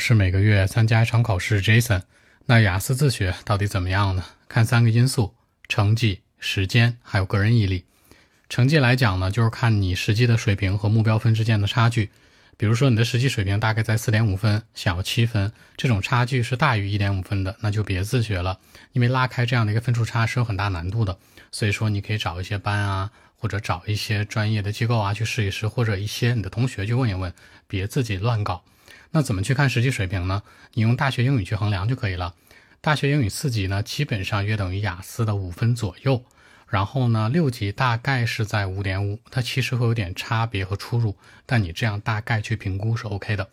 是每个月参加一场考试，Jason。那雅思自学到底怎么样呢？看三个因素：成绩、时间，还有个人毅力。成绩来讲呢，就是看你实际的水平和目标分之间的差距。比如说你的实际水平大概在四点五分，想要七分，这种差距是大于一点五分的，那就别自学了，因为拉开这样的一个分数差是有很大难度的。所以说，你可以找一些班啊。或者找一些专业的机构啊去试一试，或者一些你的同学去问一问，别自己乱搞。那怎么去看实际水平呢？你用大学英语去衡量就可以了。大学英语四级呢，基本上约等于雅思的五分左右。然后呢，六级大概是在五点五，它其实会有点差别和出入，但你这样大概去评估是 OK 的。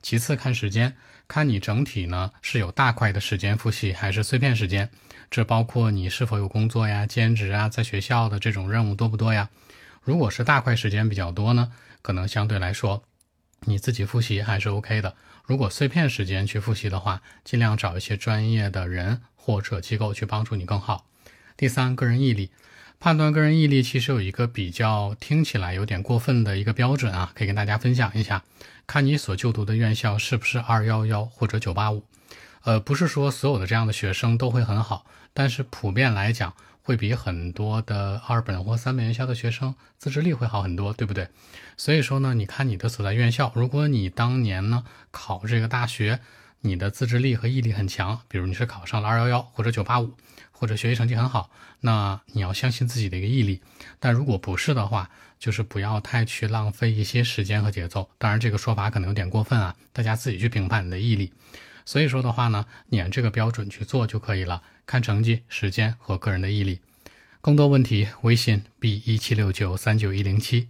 其次看时间，看你整体呢是有大块的时间复习，还是碎片时间。这包括你是否有工作呀、兼职啊，在学校的这种任务多不多呀？如果是大块时间比较多呢，可能相对来说你自己复习还是 OK 的。如果碎片时间去复习的话，尽量找一些专业的人或者机构去帮助你更好。第三，个人毅力，判断个人毅力其实有一个比较听起来有点过分的一个标准啊，可以跟大家分享一下，看你所就读的院校是不是二幺幺或者九八五。呃，不是说所有的这样的学生都会很好，但是普遍来讲，会比很多的二本或三本院校的学生自制力会好很多，对不对？所以说呢，你看你的所在院校，如果你当年呢考这个大学，你的自制力和毅力很强，比如你是考上了二幺幺或者九八五，或者学习成绩很好，那你要相信自己的一个毅力。但如果不是的话，就是不要太去浪费一些时间和节奏。当然，这个说法可能有点过分啊，大家自己去评判你的毅力。所以说的话呢，你按这个标准去做就可以了。看成绩、时间和个人的毅力。更多问题，微信 b 一七六九三九一零七。